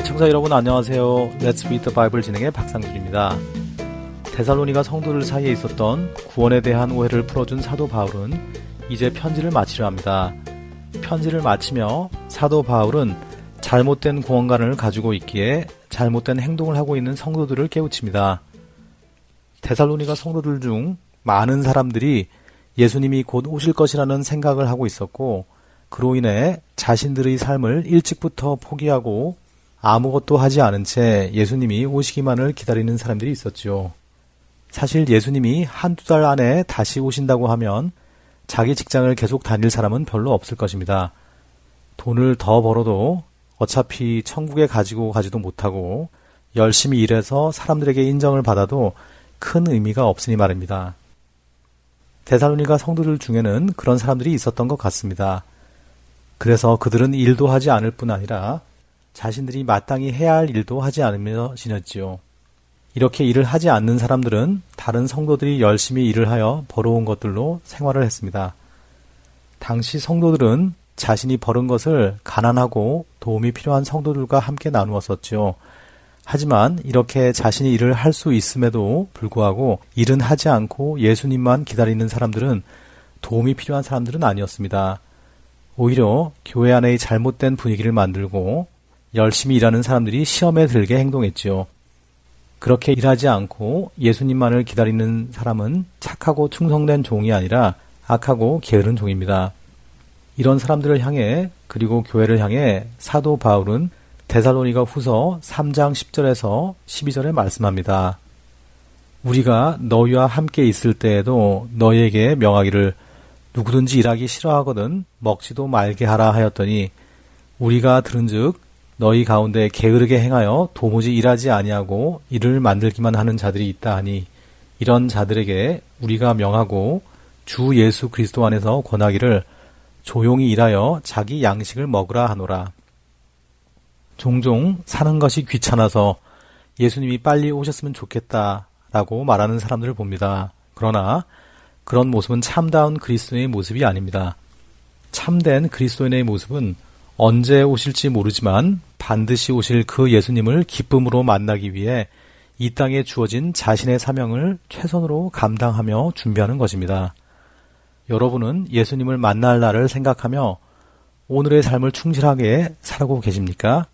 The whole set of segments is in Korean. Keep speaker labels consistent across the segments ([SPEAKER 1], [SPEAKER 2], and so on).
[SPEAKER 1] 애청자 여러분 안녕하세요. Let's Read the Bible 진행의 박상준입니다. 데살로니가 성도들 사이에 있었던 구원에 대한 오해를 풀어준 사도 바울은 이제 편지를 마치려 합니다. 편지를 마치며 사도 바울은 잘못된 구원관을 가지고 있기에 잘못된 행동을 하고 있는 성도들을 깨우칩니다. 데살로니가 성도들 중 많은 사람들이 예수님이 곧 오실 것이라는 생각을 하고 있었고 그로 인해 자신들의 삶을 일찍부터 포기하고 아무것도 하지 않은 채 예수님이 오시기만을 기다리는 사람들이 있었죠. 사실 예수님이 한두 달 안에 다시 오신다고 하면 자기 직장을 계속 다닐 사람은 별로 없을 것입니다. 돈을 더 벌어도 어차피 천국에 가지고 가지도 못하고 열심히 일해서 사람들에게 인정을 받아도 큰 의미가 없으니 말입니다. 데살로니가 성도들 중에는 그런 사람들이 있었던 것 같습니다. 그래서 그들은 일도 하지 않을 뿐 아니라 자신들이 마땅히 해야 할 일도 하지 않으며 지냈지요. 이렇게 일을 하지 않는 사람들은 다른 성도들이 열심히 일을 하여 벌어온 것들로 생활을 했습니다. 당시 성도들은 자신이 벌은 것을 가난하고 도움이 필요한 성도들과 함께 나누었었지요. 하지만 이렇게 자신이 일을 할 수 있음에도 불구하고 일은 하지 않고 예수님만 기다리는 사람들은 도움이 필요한 사람들은 아니었습니다. 오히려 교회 안의 잘못된 분위기를 만들고 열심히 일하는 사람들이 시험에 들게 행동했지요. 그렇게 일하지 않고 예수님만을 기다리는 사람은 착하고 충성된 종이 아니라 악하고 게으른 종입니다. 이런 사람들을 향해 그리고 교회를 향해 사도 바울은 데살로니가 후서 3장 10절에서 12절에 말씀합니다. 우리가 너희와 함께 있을 때에도 너희에게 명하기를 누구든지 일하기 싫어하거든 먹지도 말게 하라 하였더니 우리가 들은즉 너희 가운데 게으르게 행하여 도무지 일하지 아니하고 일을 만들기만 하는 자들이 있다 하니 이런 자들에게 우리가 명하고 주 예수 그리스도 안에서 권하기를 조용히 일하여 자기 양식을 먹으라 하노라. 종종 사는 것이 귀찮아서 예수님이 빨리 오셨으면 좋겠다라고 말하는 사람들을 봅니다. 그러나 그런 모습은 참다운 그리스도의 모습이 아닙니다. 참된 그리스도인의 모습은 언제 오실지 모르지만 반드시 오실 그 예수님을 기쁨으로 만나기 위해 이 땅에 주어진 자신의 사명을 최선으로 감당하며 준비하는 것입니다. 여러분은 예수님을 만날 날을 생각하며 오늘의 삶을 충실하게 살고 계십니까?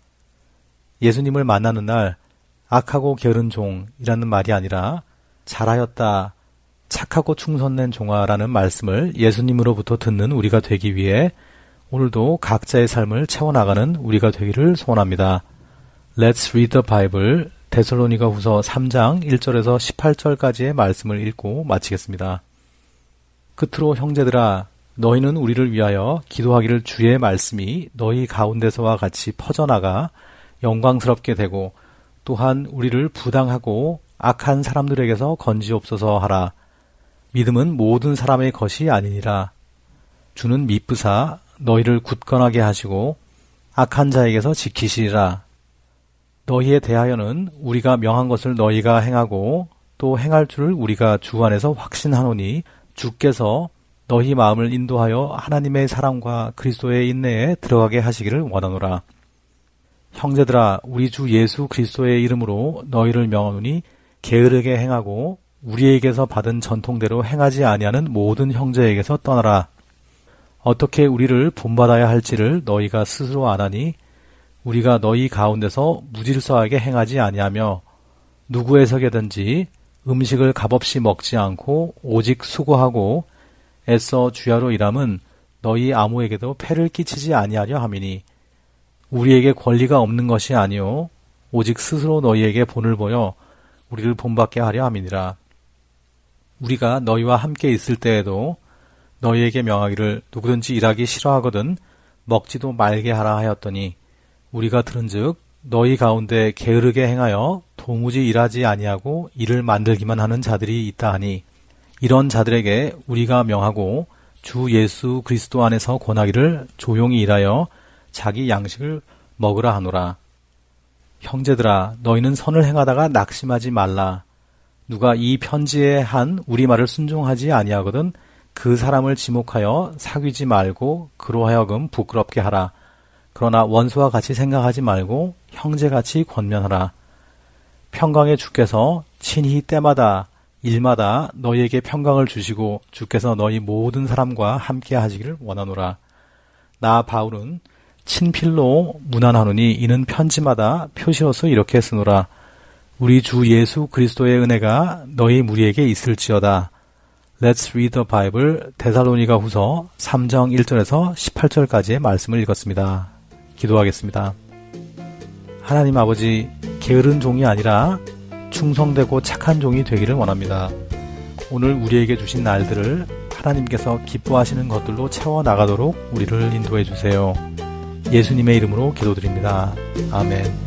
[SPEAKER 1] 예수님을 만나는 날 악하고 게으른 종이라는 말이 아니라 잘하였다, 착하고 충성된 종아라는 말씀을 예수님으로부터 듣는 우리가 되기 위해 오늘도 각자의 삶을 채워나가는 우리가 되기를 소원합니다. Let's read the Bible. 데살로니가 후서 3장 1절에서 18절까지의 말씀을 읽고 마치겠습니다. 끝으로 형제들아, 너희는 우리를 위하여 기도하기를 주의 말씀이 너희 가운데서와 같이 퍼져나가 영광스럽게 되고 또한 우리를 부당하고 악한 사람들에게서 건지옵소서 하라. 믿음은 모든 사람의 것이 아니니라. 주는 미쁘사 너희를 굳건하게 하시고 악한 자에게서 지키시리라. 너희에 대하여는 우리가 명한 것을 너희가 행하고 또 행할 줄을 우리가 주 안에서 확신하노니 주께서 너희 마음을 인도하여 하나님의 사랑과 그리스도의 인내에 들어가게 하시기를 원하노라. 형제들아 우리 주 예수 그리스도의 이름으로 너희를 명하노니 게으르게 행하고 우리에게서 받은 전통대로 행하지 아니하는 모든 형제에게서 떠나라. 어떻게 우리를 본받아야 할지를 너희가 스스로 아나니 우리가 너희 가운데서 무질서하게 행하지 아니하며 누구에서게든지 음식을 값없이 먹지 않고 오직 수고하고 애써 주야로 일함은 너희 아무에게도 폐를 끼치지 아니하려 함이니 우리에게 권리가 없는 것이 아니요 오직 스스로 너희에게 본을 보여 우리를 본받게 하려 함이니라. 우리가 너희와 함께 있을 때에도 너희에게 명하기를 누구든지 일하기 싫어하거든 먹지도 말게 하라 하였더니 우리가 들은즉 너희 가운데 게으르게 행하여 도무지 일하지 아니하고 일을 만들기만 하는 자들이 있다 하니 이런 자들에게 우리가 명하고 주 예수 그리스도 안에서 권하기를 조용히 일하여 자기 양식을 먹으라 하노라. 형제들아 너희는 선을 행하다가 낙심하지 말라. 누가 이 편지에 한 우리말을 순종하지 아니하거든 그 사람을 지목하여 사귀지 말고 그로 하여금 부끄럽게 하라. 그러나 원수와 같이 생각하지 말고 형제같이 권면하라. 평강의 주께서 친히 때마다 일마다 너희에게 평강을 주시고 주께서 너희 모든 사람과 함께 하시기를 원하노라. 나 바울은 친필로 문안하노니 이는 편지마다 표시로서 이렇게 쓰노라. 우리 주 예수 그리스도의 은혜가 너희 무리에게 있을지어다. Let's read the Bible 데살로니가 후서 3장 1절에서 18절까지의 말씀을 읽었습니다. 기도하겠습니다. 하나님 아버지, 게으른 종이 아니라 충성되고 착한 종이 되기를 원합니다. 오늘 우리에게 주신 날들을 하나님께서 기뻐하시는 것들로 채워 나가도록 우리를 인도해 주세요. 예수님의 이름으로 기도드립니다. 아멘.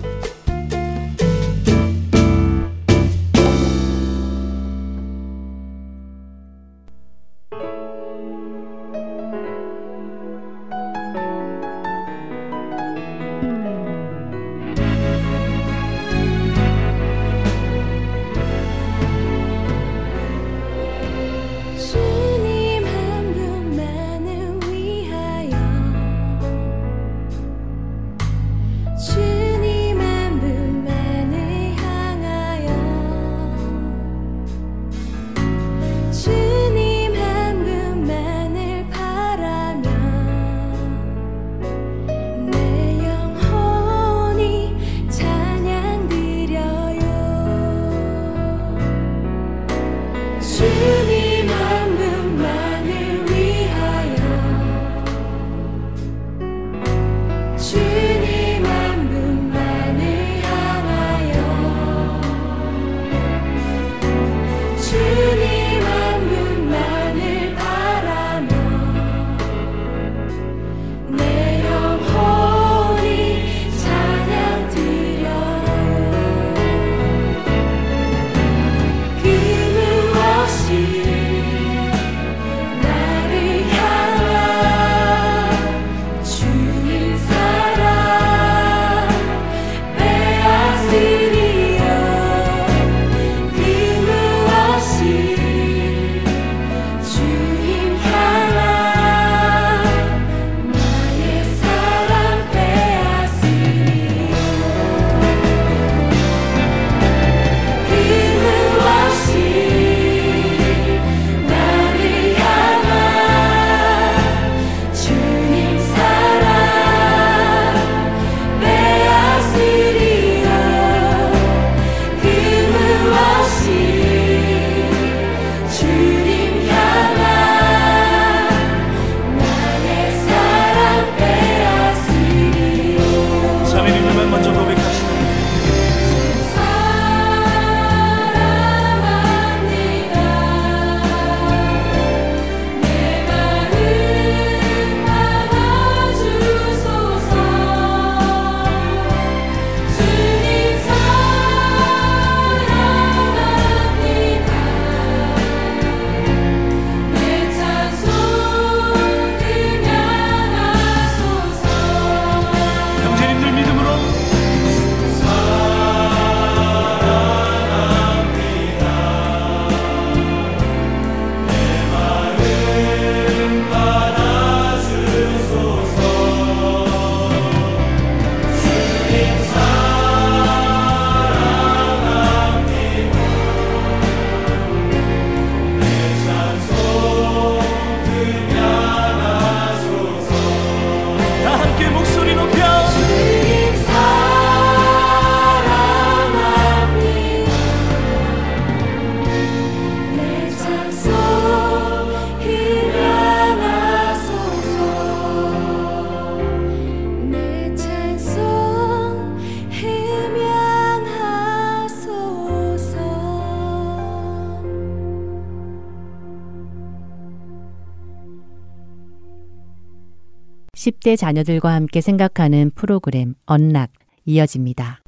[SPEAKER 2] 10대 자녀들과 함께 생각하는 프로그램 언락 이어집니다.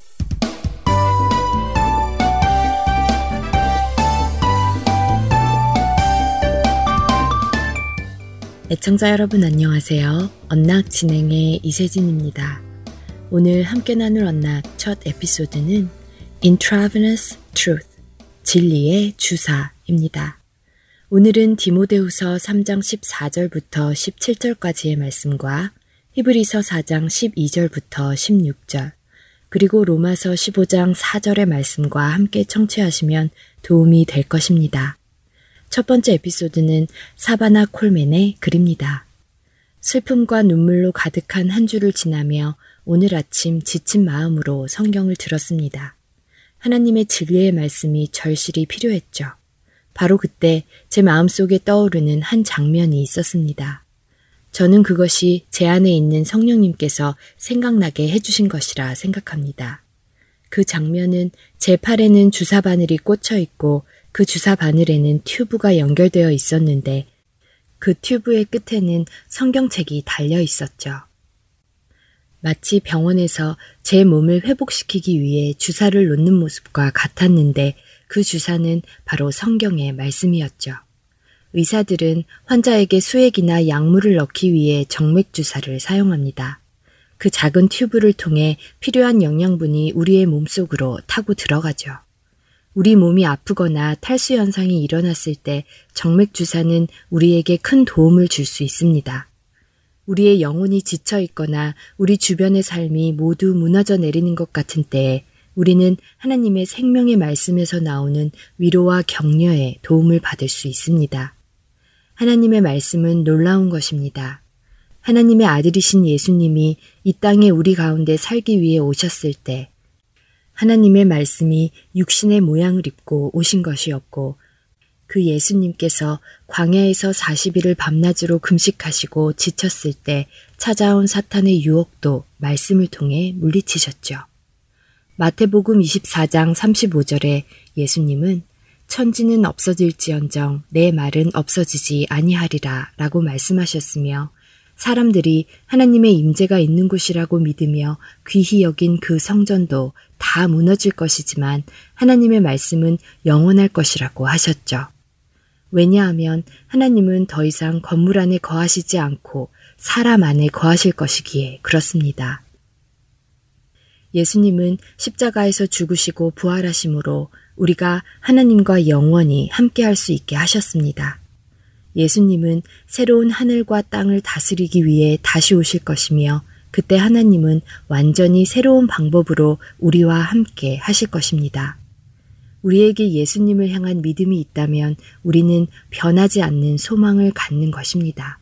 [SPEAKER 3] 애청자 여러분 안녕하세요. 언락 진행의 이세진입니다. 오늘 함께 나눌 언락 첫 에피소드는 Intravenous Truth, 진리의 주사입니다. 오늘은 디모데후서 3장 14절부터 17절까지의 말씀과 히브리서 4장 12절부터 16절, 그리고 로마서 15장 4절의 말씀과 함께 청취하시면 도움이 될 것입니다. 첫 번째 에피소드는 사바나 콜맨의 글입니다. 슬픔과 눈물로 가득한 한 주를 지나며 오늘 아침 지친 마음으로 성경을 들었습니다. 하나님의 진리의 말씀이 절실히 필요했죠. 바로 그때 제 마음속에 떠오르는 한 장면이 있었습니다. 저는 그것이 제 안에 있는 성령님께서 생각나게 해주신 것이라 생각합니다. 그 장면은 제 팔에는 주사 바늘이 꽂혀 있고 그 주사 바늘에는 튜브가 연결되어 있었는데 그 튜브의 끝에는 성경책이 달려 있었죠. 마치 병원에서 제 몸을 회복시키기 위해 주사를 놓는 모습과 같았는데 그 주사는 바로 성경의 말씀이었죠. 의사들은 환자에게 수액이나 약물을 넣기 위해 정맥 주사를 사용합니다. 그 작은 튜브를 통해 필요한 영양분이 우리의 몸속으로 타고 들어가죠. 우리 몸이 아프거나 탈수 현상이 일어났을 때 정맥 주사는 우리에게 큰 도움을 줄 수 있습니다. 우리의 영혼이 지쳐 있거나 우리 주변의 삶이 모두 무너져 내리는 것 같은 때에 우리는 하나님의 생명의 말씀에서 나오는 위로와 격려에 도움을 받을 수 있습니다. 하나님의 말씀은 놀라운 것입니다. 하나님의 아들이신 예수님이 이 땅에 우리 가운데 살기 위해 오셨을 때 하나님의 말씀이 육신의 모양을 입고 오신 것이었고 그 예수님께서 광야에서 40일을 밤낮으로 금식하시고 지쳤을 때 찾아온 사탄의 유혹도 말씀을 통해 물리치셨죠. 마태복음 24장 35절에 예수님은 천지는 없어질지언정 내 말은 없어지지 아니하리라 라고 말씀하셨으며 사람들이 하나님의 임재가 있는 곳이라고 믿으며 귀히 여긴 그 성전도 다 무너질 것이지만 하나님의 말씀은 영원할 것이라고 하셨죠. 왜냐하면 하나님은 더 이상 건물 안에 거하시지 않고 사람 안에 거하실 것이기에 그렇습니다. 예수님은 십자가에서 죽으시고 부활하심으로 우리가 하나님과 영원히 함께 할 수 있게 하셨습니다. 예수님은 새로운 하늘과 땅을 다스리기 위해 다시 오실 것이며 그때 하나님은 완전히 새로운 방법으로 우리와 함께 하실 것입니다. 우리에게 예수님을 향한 믿음이 있다면 우리는 변하지 않는 소망을 갖는 것입니다.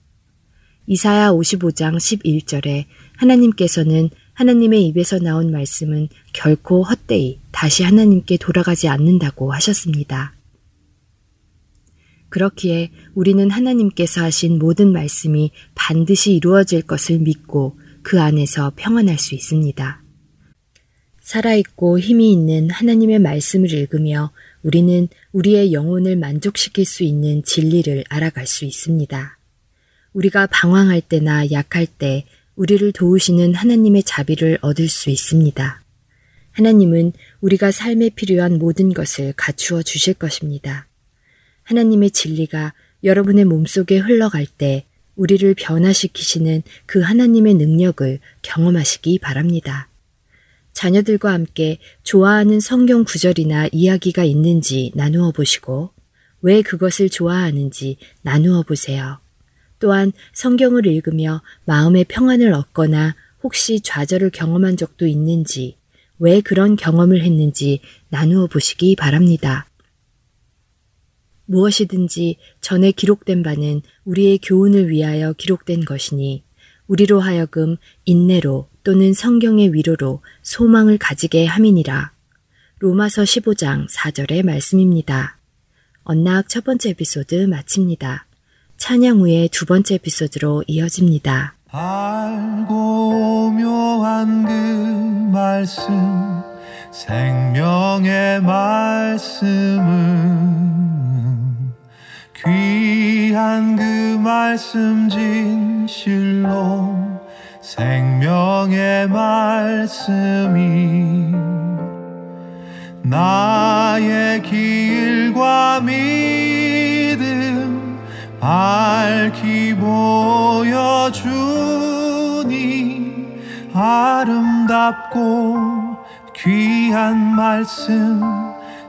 [SPEAKER 3] 이사야 55장 11절에 하나님께서는 하나님의 입에서 나온 말씀은 결코 헛되이 다시 하나님께 돌아가지 않는다고 하셨습니다. 그렇기에 우리는 하나님께서 하신 모든 말씀이 반드시 이루어질 것을 믿고 그 안에서 평안할 수 있습니다. 살아있고 힘이 있는 하나님의 말씀을 읽으며 우리는 우리의 영혼을 만족시킬 수 있는 진리를 알아갈 수 있습니다. 우리가 방황할 때나 약할 때 우리를 도우시는 하나님의 자비를 얻을 수 있습니다. 하나님은 우리가 삶에 필요한 모든 것을 갖추어 주실 것입니다. 하나님의 진리가 여러분의 몸속에 흘러갈 때 우리를 변화시키시는 그 하나님의 능력을 경험하시기 바랍니다. 자녀들과 함께 좋아하는 성경 구절이나 이야기가 있는지 나누어 보시고 왜 그것을 좋아하는지 나누어 보세요. 또한 성경을 읽으며 마음의 평안을 얻거나 혹시 좌절을 경험한 적도 있는지 왜 그런 경험을 했는지 나누어 보시기 바랍니다. 무엇이든지 전에 기록된 바는 우리의 교훈을 위하여 기록된 것이니 우리로 하여금 인내로 또는 성경의 위로로 소망을 가지게 함이니라. 로마서 15장 4절의 말씀입니다. 언락 첫 번째 에피소드 마칩니다. 찬양 후에 두 번째 에피소드로 이어집니다.
[SPEAKER 4] 알고 묘한 그 말씀 생명의 말씀은 귀한 그 말씀 진실로 생명의 말씀이 나의 길과 믿 음 밝히 보여주니 아름답고 귀한 말씀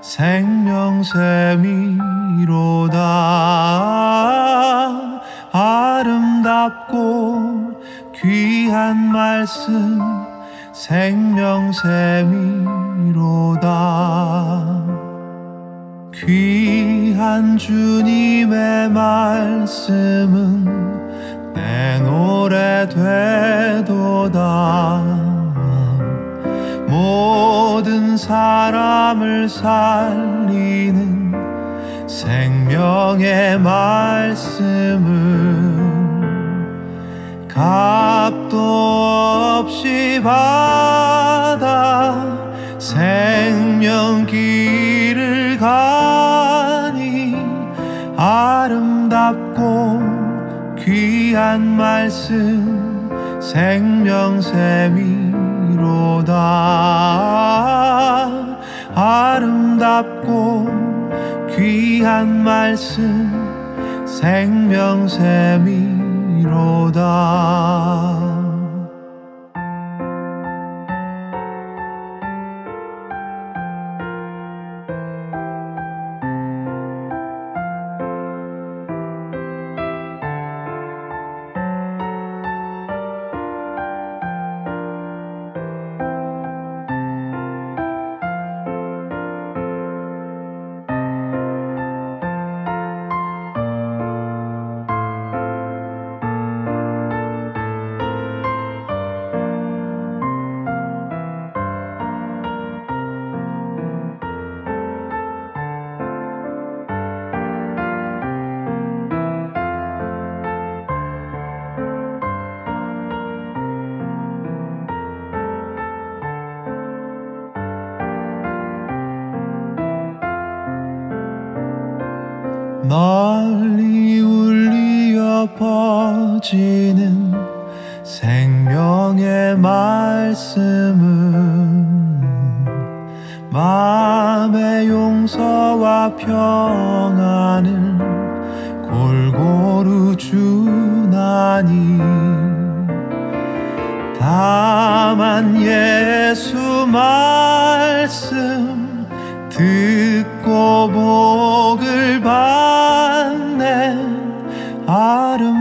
[SPEAKER 4] 생명샘이로다. 아름답고 귀한 말씀 생명샘이로다 귀한 주님의 말씀은 내 노래 되도다. 모든 사람을 살리는 생명의 말씀을 값도 없이 받아 생명 길을 가 아름답고 귀한 말씀 생명샘이로다. 아름답고 귀한 말씀 생명샘이 이로다 울리어 퍼지는 생명의 말씀은 마음의 용서와 평안을 골고루 주나니 다만 예수 말씀 듣고 복을 받네 아름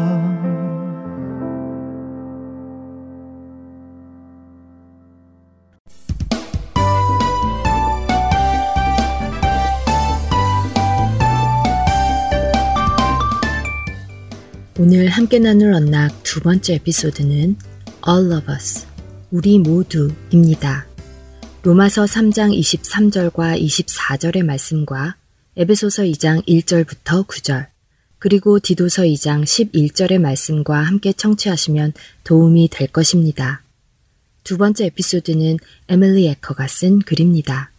[SPEAKER 3] 오늘 함께 나눌 언락 두 번째 에피소드는 All of Us, 우리 모두입니다. 로마서 3장 23절과 24절의 말씀과 에베소서 2장 1절부터 9절, 그리고 디도서 2장 11절의 말씀과 함께 청취하시면 도움이 될 것입니다. 두 번째 에피소드는 에밀리 에커가 쓴 글입니다.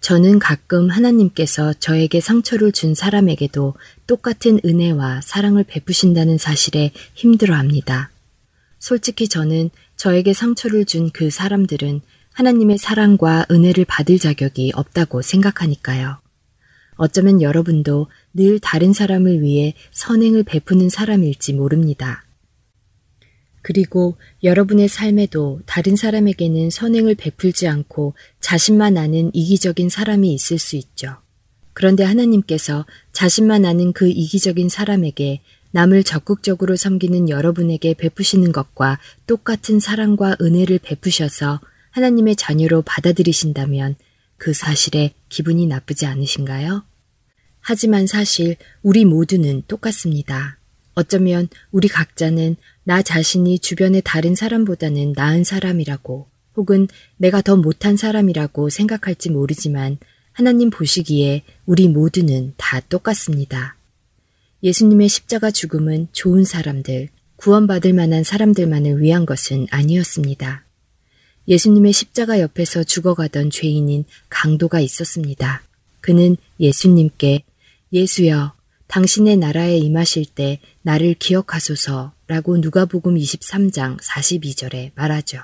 [SPEAKER 3] 저는 가끔 하나님께서 저에게 상처를 준 사람에게도 똑같은 은혜와 사랑을 베푸신다는 사실에 힘들어 합니다. 솔직히 저는 저에게 상처를 준 그 사람들은 하나님의 사랑과 은혜를 받을 자격이 없다고 생각하니까요. 어쩌면 여러분도 늘 다른 사람을 위해 선행을 베푸는 사람일지 모릅니다. 그리고 여러분의 삶에도 다른 사람에게는 선행을 베풀지 않고 자신만 아는 이기적인 사람이 있을 수 있죠. 그런데 하나님께서 자신만 아는 그 이기적인 사람에게 남을 적극적으로 섬기는 여러분에게 베푸시는 것과 똑같은 사랑과 은혜를 베푸셔서 하나님의 자녀로 받아들이신다면 그 사실에 기분이 나쁘지 않으신가요? 하지만 사실 우리 모두는 똑같습니다. 어쩌면 우리 각자는 나 자신이 주변의 다른 사람보다는 나은 사람이라고 혹은 내가 더 못한 사람이라고 생각할지 모르지만 하나님 보시기에 우리 모두는 다 똑같습니다. 예수님의 십자가 죽음은 좋은 사람들, 구원받을 만한 사람들만을 위한 것은 아니었습니다. 예수님의 십자가 옆에서 죽어가던 죄인인 강도가 있었습니다. 그는 예수님께 예수여, 당신의 나라에 임하실 때 나를 기억하소서 라고 누가복음 23장 42절에 말하죠.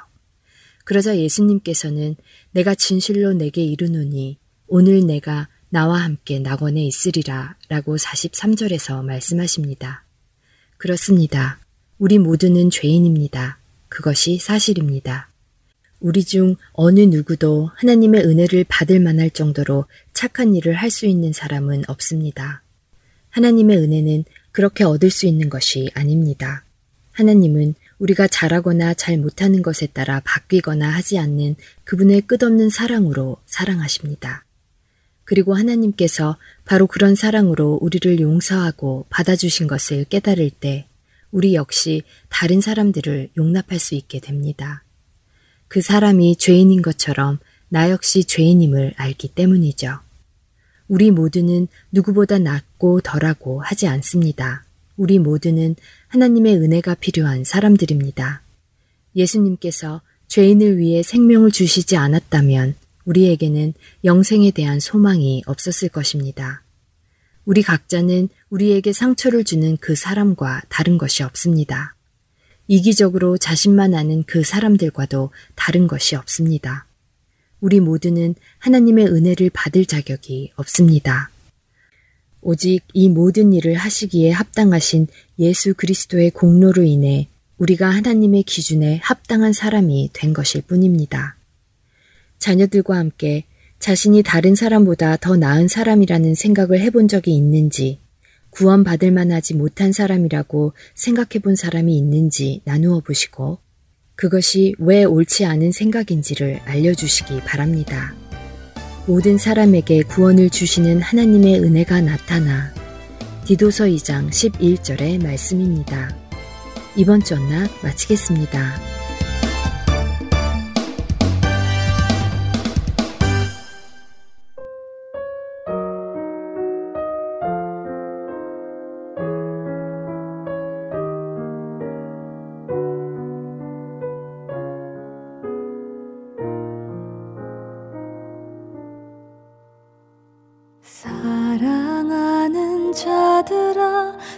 [SPEAKER 3] 그러자 예수님께서는 내가 진실로 내게 이르노니 오늘 내가 나와 함께 낙원에 있으리라 라고 43절에서 말씀하십니다. 그렇습니다. 우리 모두는 죄인입니다. 그것이 사실입니다. 우리 중 어느 누구도 하나님의 은혜를 받을 만할 정도로 착한 일을 할 수 있는 사람은 없습니다. 하나님의 은혜는 그렇게 얻을 수 있는 것이 아닙니다. 하나님은 우리가 잘하거나 잘 못하는 것에 따라 바뀌거나 하지 않는 그분의 끝없는 사랑으로 사랑하십니다. 그리고 하나님께서 바로 그런 사랑으로 우리를 용서하고 받아주신 것을 깨달을 때 우리 역시 다른 사람들을 용납할 수 있게 됩니다. 그 사람이 죄인인 것처럼 나 역시 죄인임을 알기 때문이죠. 우리 모두는 누구보다 낫고 덜하고 하지 않습니다. 우리 모두는 하나님의 은혜가 필요한 사람들입니다. 예수님께서 죄인을 위해 생명을 주시지 않았다면 우리에게는 영생에 대한 소망이 없었을 것입니다. 우리 각자는 우리에게 상처를 주는 그 사람과 다른 것이 없습니다. 이기적으로 자신만 아는 그 사람들과도 다른 것이 없습니다. 우리 모두는 하나님의 은혜를 받을 자격이 없습니다. 오직 이 모든 일을 하시기에 합당하신 예수 그리스도의 공로로 인해 우리가 하나님의 기준에 합당한 사람이 된 것일 뿐입니다. 자녀들과 함께 자신이 다른 사람보다 더 나은 사람이라는 생각을 해본 적이 있는지, 구원받을 만하지 못한 사람이라고 생각해 본 사람이 있는지 나누어 보시고, 그것이 왜 옳지 않은 생각인지를 알려주시기 바랍니다. 모든 사람에게 구원을 주시는 하나님의 은혜가 나타나 디도서 2장 11절의 말씀입니다. 이번 전락 마치겠습니다.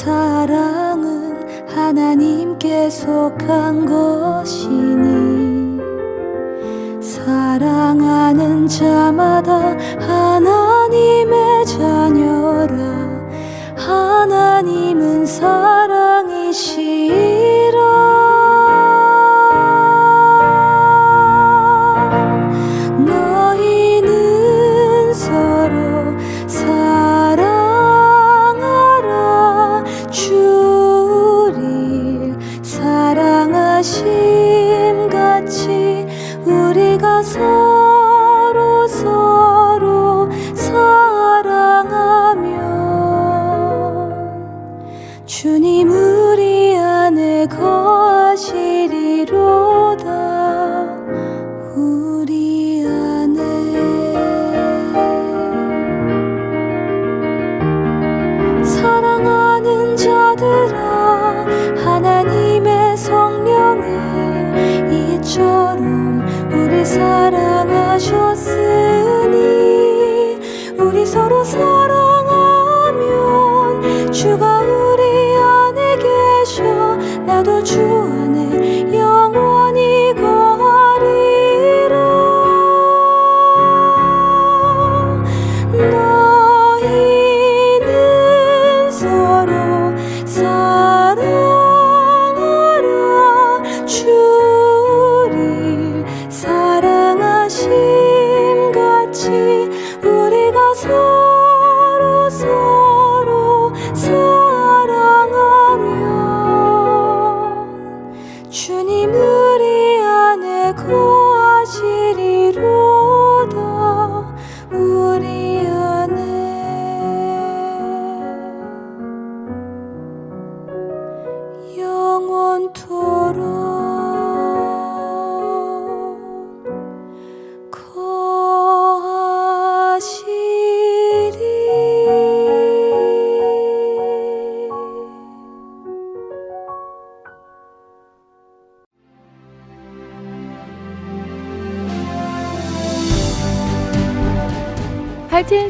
[SPEAKER 5] 사랑은 하나님께 속한 것이니 사랑하는 자마다 하나님의 자녀라 하나님은 사랑이시니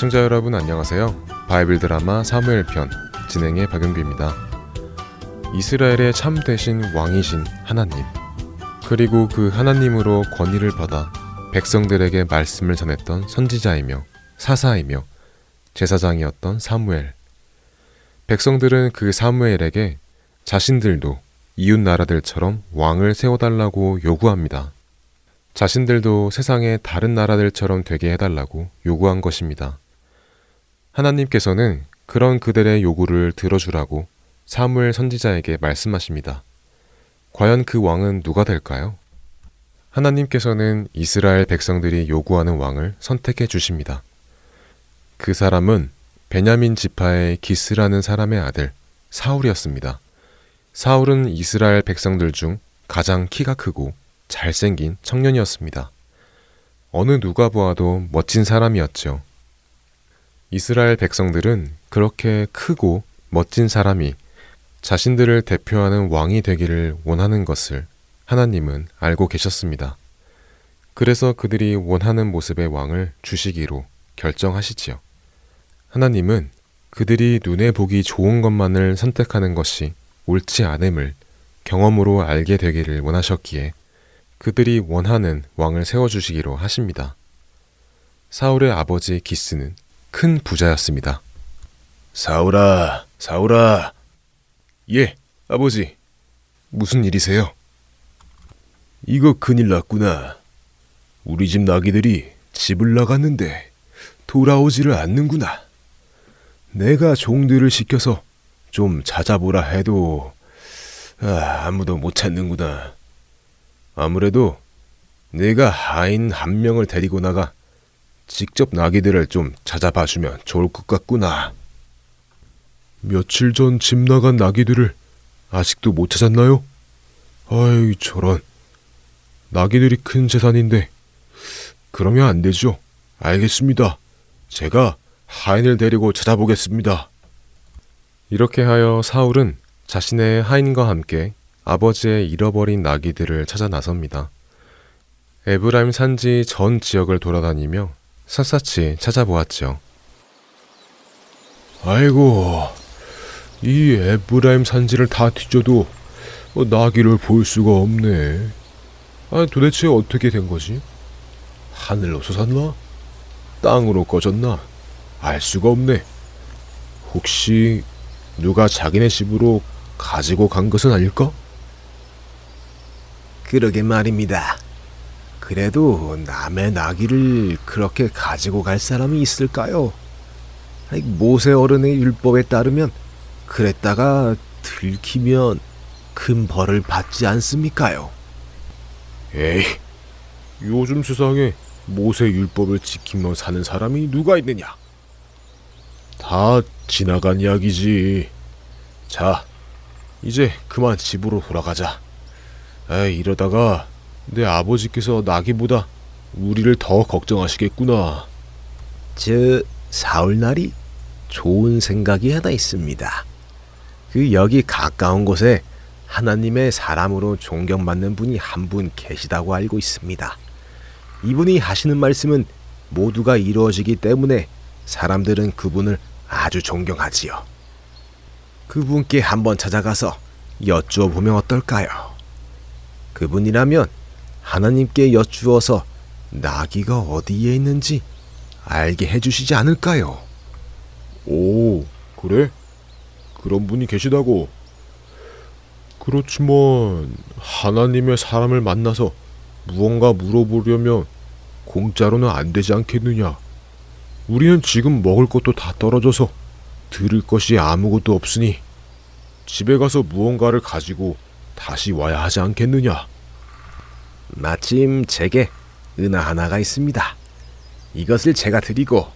[SPEAKER 6] 애청자 여러분 안녕하세요. 바이블 드라마 사무엘 편 진행의 박영규입니다. 이스라엘의 참되신 왕이신 하나님 그리고 그 하나님으로 권위를 받아 백성들에게 말씀을 전했던 선지자이며 사사이며 제사장이었던 사무엘 백성들은 그 사무엘에게 자신들도 이웃 나라들처럼 왕을 세워달라고 요구합니다. 자신들도 세상의 다른 나라들처럼 되게 해달라고 요구한 것입니다. 하나님께서는 그런 그들의 요구를 들어주라고 사무엘 선지자에게 말씀하십니다. 과연 그 왕은 누가 될까요? 하나님께서는 이스라엘 백성들이 요구하는 왕을 선택해 주십니다. 그 사람은 베냐민 지파의 기스라는 사람의 아들 사울이었습니다. 사울은 이스라엘 백성들 중 가장 키가 크고 잘생긴 청년이었습니다. 어느 누가 보아도 멋진 사람이었죠. 이스라엘 백성들은 그렇게 크고 멋진 사람이 자신들을 대표하는 왕이 되기를 원하는 것을 하나님은 알고 계셨습니다. 그래서 그들이 원하는 모습의 왕을 주시기로 결정하시지요. 하나님은 그들이 눈에 보기 좋은 것만을 선택하는 것이 옳지 않음을 경험으로 알게 되기를 원하셨기에 그들이 원하는 왕을 세워주시기로 하십니다. 사울의 아버지 기스는 큰 부자였습니다.
[SPEAKER 7] 사울아, 사울아.
[SPEAKER 6] 예, 아버지. 무슨 일이세요?
[SPEAKER 7] 이거 큰일 났구나. 우리 집 나귀들이 집을 나갔는데 돌아오지를 않는구나. 내가 종들을 시켜서 좀 찾아보라 해도 아, 아무도 못 찾는구나. 아무래도 내가 하인 한 명을 데리고 나가 직접 나귀들을 좀 찾아봐 주면 좋을 것 같구나. 며칠 전 집 나간 나귀들을 아직도 못 찾았나요? 아이, 저런. 나귀들이 큰 재산인데. 그러면 안 되죠. 알겠습니다.
[SPEAKER 8] 제가 하인을 데리고 찾아보겠습니다.
[SPEAKER 6] 이렇게 하여 사울은 자신의 하인과 함께 아버지의 잃어버린 나귀들을 찾아 나섭니다. 에브라임 산지 전 지역을 돌아다니며 샅샅이 찾아보았죠.
[SPEAKER 8] 아이고, 이 에브라임 산지를 다 뒤져도 어, 나귀를 볼 수가 없네. 아, 도대체 어떻게 된 거지? 하늘로 솟았나? 땅으로 꺼졌나? 알 수가 없네. 혹시 누가 자기네 집으로 가지고 간 것은 아닐까?
[SPEAKER 7] 그러게 말입니다. 그래도 남의 나귀를 그렇게 가지고 갈 사람이 있을까요? 모세 어른의 율법에 따르면 그랬다가 들키면 큰 벌을 받지 않습니까요?
[SPEAKER 8] 에이, 요즘 세상에 모세 율법을 지키며 사는 사람이 누가 있느냐? 다 지나간 이야기지. 자, 이제 그만 집으로 돌아가자. 에이, 이러다가 내 아버지께서 나기보다 우리를 더 걱정하시겠구나.
[SPEAKER 7] 저 사울날이 좋은 생각이 하나 있습니다. 그 여기 가까운 곳에 하나님의 사람으로 존경받는 분이 한 분 계시다고 알고 있습니다. 이분이 하시는 말씀은 모두가 이루어지기 때문에 사람들은 그분을 아주 존경하지요. 그분께 한번 찾아가서 여쭈어보면 어떨까요? 그분이라면 하나님께 여쭈어서 나귀가 어디에 있는지 알게 해주시지 않을까요?
[SPEAKER 8] 오, 그래? 그런 분이 계시다고. 그렇지만 하나님의 사람을 만나서 무언가 물어보려면 공짜로는 안 되지 않겠느냐? 우리는 지금 먹을 것도 다 떨어져서 들을 것이 아무것도 없으니 집에 가서 무언가를 가지고 다시 와야 하지 않겠느냐?
[SPEAKER 7] 마침 제게 은하 하나가 있습니다. 이것을 제가 드리고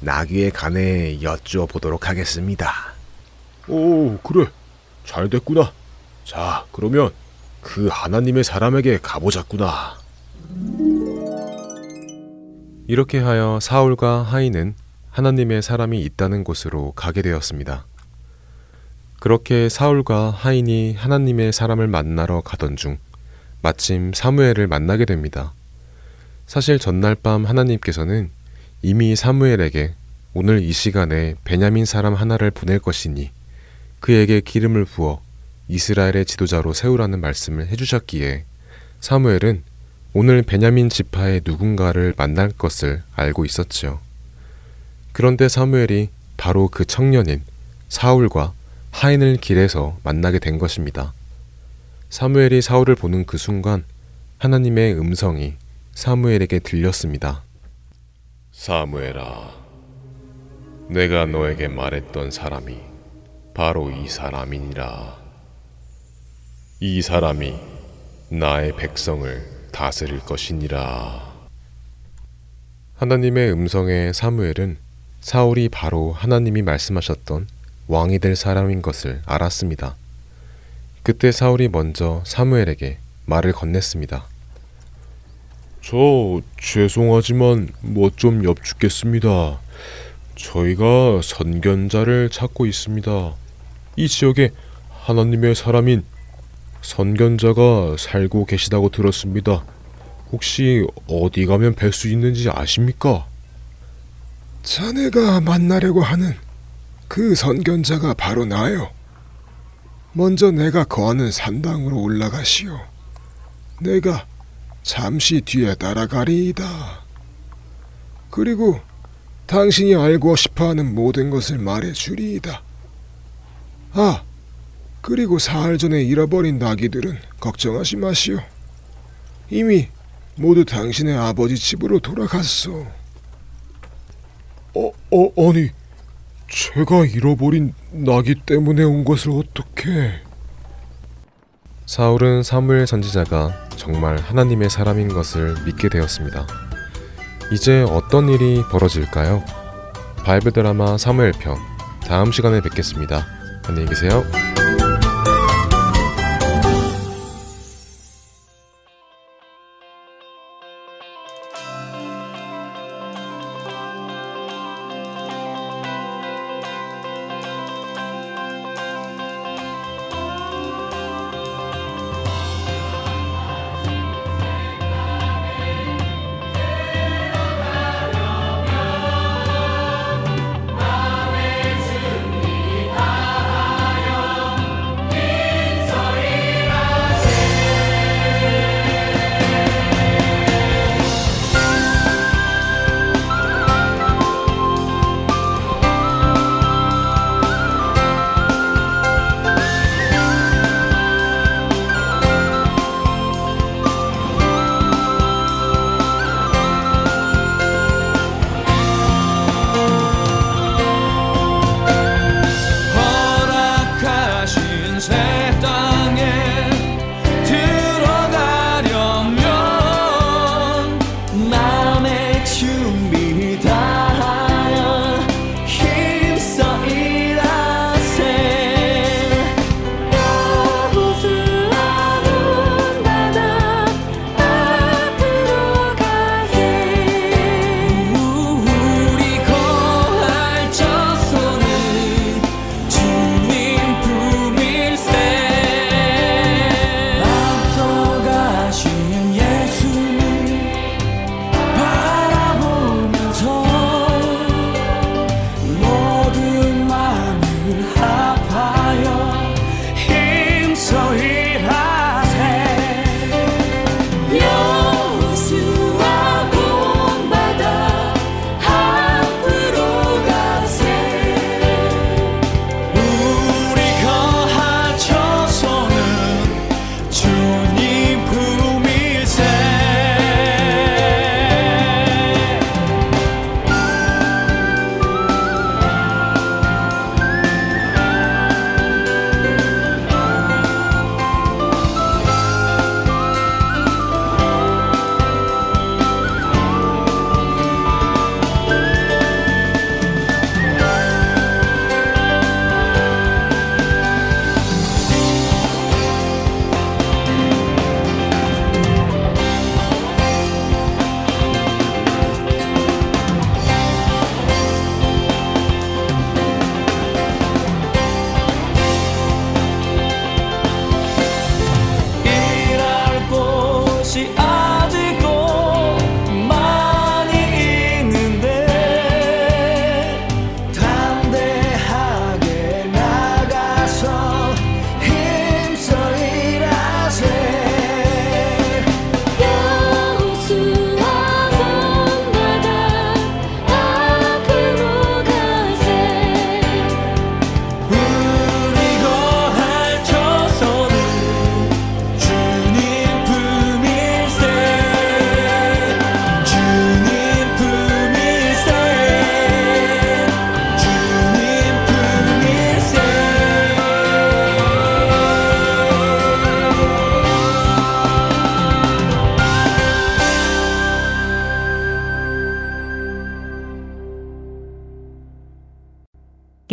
[SPEAKER 7] 나귀에 관해 여쭈어 보도록 하겠습니다.
[SPEAKER 8] 오, 그래. 잘 됐구나. 자, 그러면 그 하나님의 사람에게 가보자꾸나.
[SPEAKER 6] 이렇게 하여 사울과 하인은 하나님의 사람이 있다는 곳으로 가게 되었습니다. 그렇게 사울과 하인이 하나님의 사람을 만나러 가던 중 마침 사무엘을 만나게 됩니다. 사실 전날 밤 하나님께서는 이미 사무엘에게 오늘 이 시간에 베냐민 사람 하나를 보낼 것이니 그에게 기름을 부어 이스라엘의 지도자로 세우라는 말씀을 해주셨기에 사무엘은 오늘 베냐민 지파의 누군가를 만날 것을 알고 있었지요. 그런데 사무엘이 바로 그 청년인 사울과 하인을 길에서 만나게 된 것입니다. 사무엘이 사울을 보는 그 순간 하나님의 음성이 사무엘에게 들렸습니다.
[SPEAKER 8] 사무엘아, 내가 너에게 말했던 사람이 바로 이 사람이니라. 이 사람이 나의 백성을 다스릴 것이니라.
[SPEAKER 6] 하나님의 음성에 사무엘은 사울이 바로 하나님이 말씀하셨던 왕이 될 사람인 것을 알았습니다. 그때 사울이 먼저 사무엘에게 말을 건넸습니다.
[SPEAKER 8] 저 죄송하지만 뭐 좀 엽죽겠습니다. 저희가 선견자를 찾고 있습니다. 이 지역에 하나님의 사람인 선견자가 살고 계시다고 들었습니다. 혹시 어디 가면 뵐 수 있는지 아십니까?
[SPEAKER 9] 자네가 만나려고 하는 그 선견자가 바로 나요. 먼저 내가 거하는 산당으로 올라가시오. 내가 잠시 뒤에 따라가리이다. 그리고 당신이 알고 싶어하는 모든 것을 말해 주리이다. 아, 그리고 사흘 전에 잃어버린 나귀들은 걱정하지 마시오. 이미 모두 당신의 아버지 집으로 돌아갔소.
[SPEAKER 8] 어, 어, 아니, 제가 잃어버린 나귀 때문에 온 것을 어떻게...
[SPEAKER 6] 사울은 사무엘 선지자가 정말 하나님의 사람인 것을 믿게 되었습니다. 이제 어떤 일이 벌어질까요? 바이블 드라마 사무엘 편 다음 시간에 뵙겠습니다. 안녕히 계세요.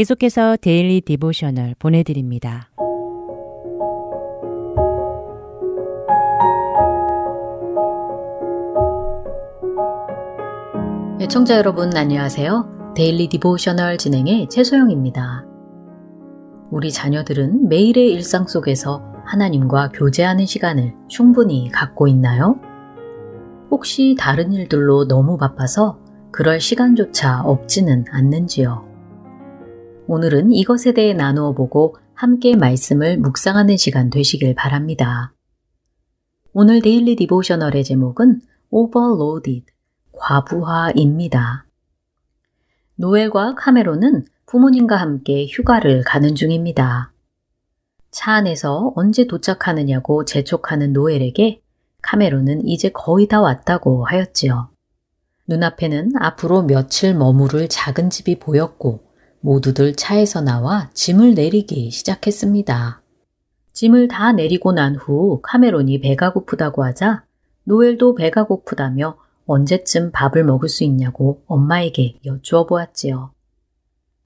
[SPEAKER 2] 계속해서 Daily Devotional 보내드립니다.
[SPEAKER 10] 애청자 여러분 안녕하세요. Daily Devotional 진행의 최소영입니다. 우리 자녀들은 매일의 일상 속에서 하나님과 교제하는 시간을 충분히 갖고 있나요? 혹시 다른 일들로 너무 바빠서 그럴 시간조차 없지는 않는지요? 오늘은 이것에 대해 나누어 보고 함께 말씀을 묵상하는 시간 되시길 바랍니다. 오늘 Daily Devotional의 제목은 Overloaded, 과부하입니다. 노엘과 카메론은 부모님과 함께 휴가를 가는 중입니다. 차 안에서 언제 도착하느냐고 재촉하는 노엘에게 카메론은 이제 거의 다 왔다고 하였지요. 눈앞에는 앞으로 며칠 머무를 작은 집이 보였고 모두들 차에서 나와 짐을 내리기 시작했습니다. 짐을 다 내리고 난 후 카메론이 배가 고프다고 하자 노엘도 배가 고프다며 언제쯤 밥을 먹을 수 있냐고 엄마에게 여쭈어 보았지요.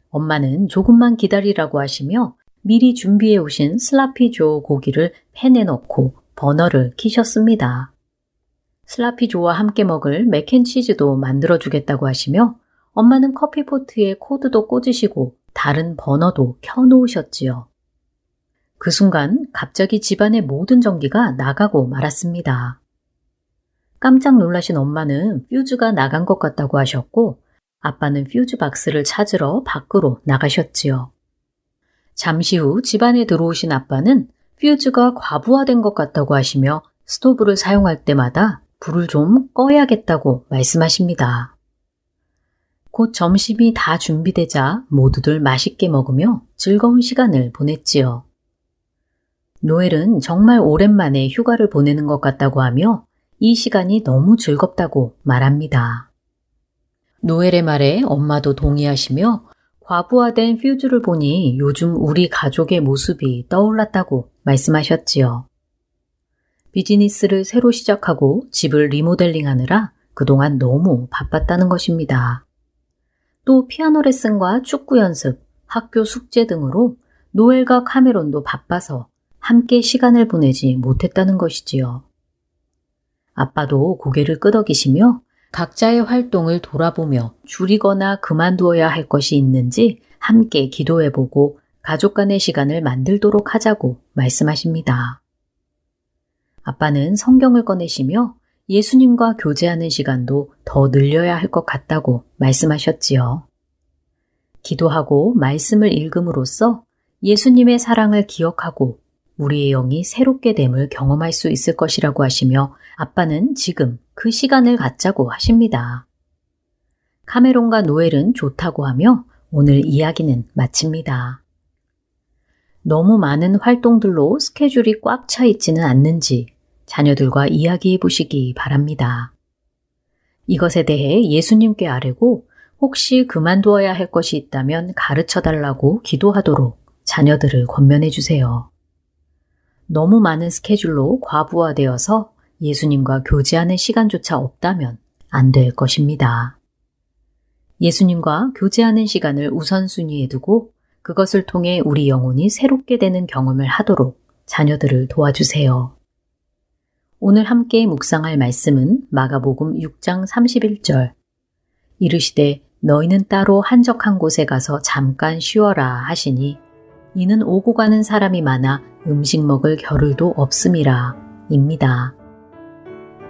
[SPEAKER 10] 엄마는 조금만 기다리라고 하시며 미리 준비해 오신 슬라피조 고기를 팬에 넣고 버너를 키셨습니다. 슬라피조와 함께 먹을 맥앤치즈도 만들어 주겠다고 하시며 엄마는 커피포트에 코드도 꽂으시고 다른 버너도 켜놓으셨지요. 그 순간 갑자기 집안의 모든 전기가 나가고 말았습니다. 깜짝 놀라신 엄마는 퓨즈가 나간 것 같다고 하셨고 아빠는 퓨즈 박스를 찾으러 밖으로 나가셨지요. 잠시 후 집안에 들어오신 아빠는 퓨즈가 과부하된 것 같다고 하시며 스토브를 사용할 때마다 불을 좀 꺼야겠다고 말씀하십니다. 곧 점심이 다 준비되자 모두들 맛있게 먹으며 즐거운 시간을 보냈지요. 노엘은 정말 오랜만에 휴가를 보내는 것 같다고 하며 이 시간이 너무 즐겁다고 말합니다. 노엘의 말에 엄마도 동의하시며 과부하된 퓨즈를 보니 요즘 우리 가족의 모습이 떠올랐다고 말씀하셨지요. 비즈니스를 새로 시작하고 집을 리모델링 하느라 그동안 너무 바빴다는 것입니다. 또 피아노 레슨과 축구 연습, 학교 숙제 등으로 노엘과 카메론도 바빠서 함께 시간을 보내지 못했다는 것이지요. 아빠도 고개를 끄덕이시며 각자의 활동을 돌아보며 줄이거나 그만두어야 할 것이 있는지 함께 기도해보고 가족 간의 시간을 만들도록 하자고 말씀하십니다. 아빠는 성경을 꺼내시며 예수님과 교제하는 시간도 더 늘려야 할 것 같다고 말씀하셨지요. 기도하고 말씀을 읽음으로써 예수님의 사랑을 기억하고 우리의 영이 새롭게 됨을 경험할 수 있을 것이라고 하시며 아빠는 지금 그 시간을 갖자고 하십니다. 카메론과 노엘은 좋다고 하며 오늘 이야기는 마칩니다. 너무 많은 활동들로 스케줄이 꽉 차 있지는 않는지 자녀들과 이야기해 보시기 바랍니다. 이것에 대해 예수님께 아뢰고 혹시 그만두어야 할 것이 있다면 가르쳐 달라고 기도하도록 자녀들을 권면해 주세요. 너무 많은 스케줄로 과부하되어서 예수님과 교제하는 시간조차 없다면 안 될 것입니다. 예수님과 교제하는 시간을 우선순위에 두고 그것을 통해 우리 영혼이 새롭게 되는 경험을 하도록 자녀들을 도와주세요. 오늘 함께 묵상할 말씀은 마가복음 6장 31절. 이르시되 너희는 따로 한적한 곳에 가서 잠깐 쉬어라 하시니 이는 오고 가는 사람이 많아 음식 먹을 겨를도 없음이라 입니다.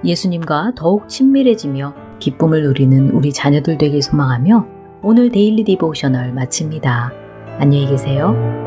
[SPEAKER 10] 예수님과 더욱 친밀해지며 기쁨을 누리는 우리 자녀들 되길 소망하며 오늘 Daily Devotional 마칩니다. 안녕히 계세요.